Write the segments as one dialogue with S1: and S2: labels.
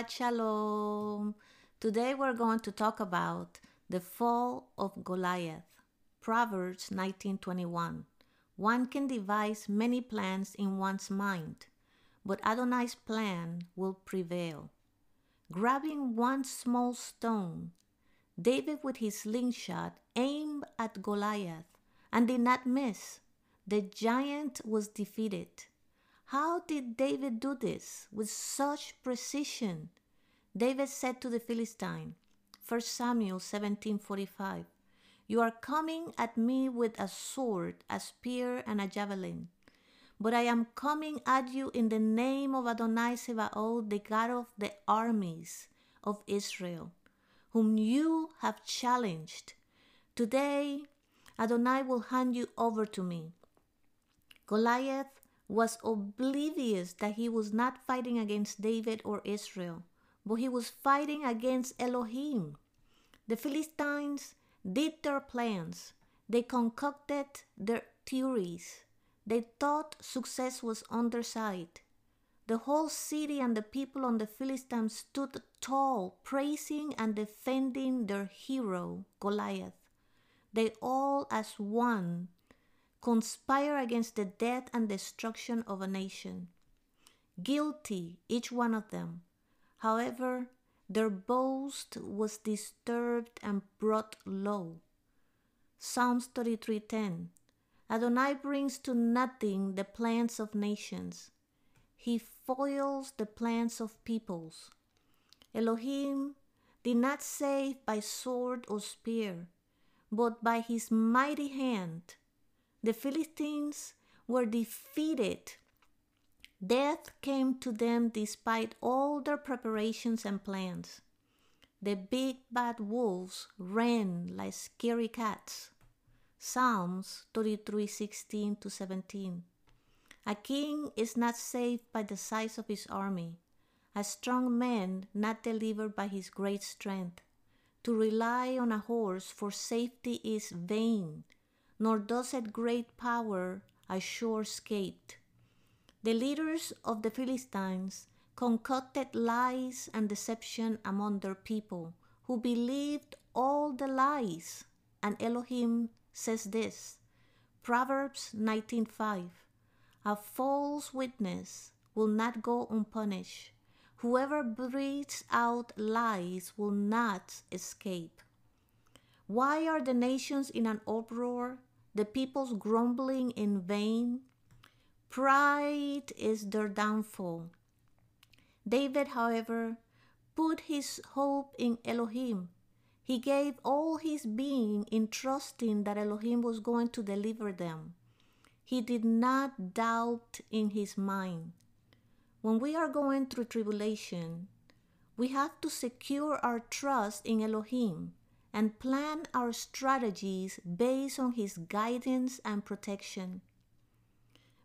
S1: Shabbat Shalom. Today we're going to talk about the fall of Goliath. Proverbs 19:21. One can devise many plans in one's mind, but Adonai's plan will prevail. Grabbing one small stone, David with his slingshot aimed at Goliath and did not miss. The giant was defeated. How did David do this with such precision? David said to the Philistine, 1 Samuel 17:45, You are coming at me with a sword, a spear, and a javelin. But I am coming at you in the name of Adonai Sebaot, the God of the armies of Israel, whom you have challenged. Today, Adonai will hand you over to me. Goliath was oblivious that he was not fighting against David or Israel, but he was fighting against Elohim. The Philistines did their plans, they concocted their theories. They thought success was on their side. The whole city and the people on the Philistines stood tall, praising and defending their hero, Goliath. They all, as one, conspire against the death and destruction of a nation. Guilty, each one of them. However, their boast was disturbed and brought low. Psalms 33:10 Adonai brings to nothing the plans of nations. He foils the plans of peoples. Elohim did not save by sword or spear, but by his mighty hand the Philistines were defeated. Death came to them despite all their preparations and plans. The big bad wolves ran like scary cats. Psalms 33 16 to 17. A king is not saved by the size of his army, a strong man not delivered by his great strength. To rely on a horse for safety is vain nor does it great power assure sure escape. The leaders of the Philistines concocted lies and deception among their people, who believed all the lies. And Elohim says this Proverbs 19:5 A false witness will not go unpunished. Whoever breathes out lies will not escape. Why are the nations in an uproar? the people's grumbling in vain. Pride is their downfall. David, however, put his hope in Elohim. He gave all his being in trusting that Elohim was going to deliver them. He did not doubt in his mind. When we are going through tribulation, we have to secure our trust in Elohim and plan our strategies based on His guidance and protection.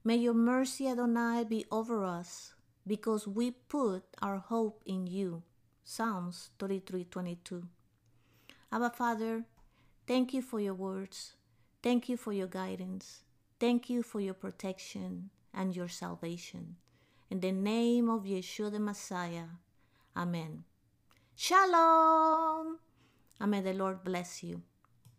S1: May your mercy, Adonai, be over us because we put our hope in you. Psalms 33:22. Abba Father, thank you for your words. Thank you for your guidance. Thank you for your protection and your salvation. In the name of Yeshua the Messiah. Amen. Shalom. And may the Lord bless you.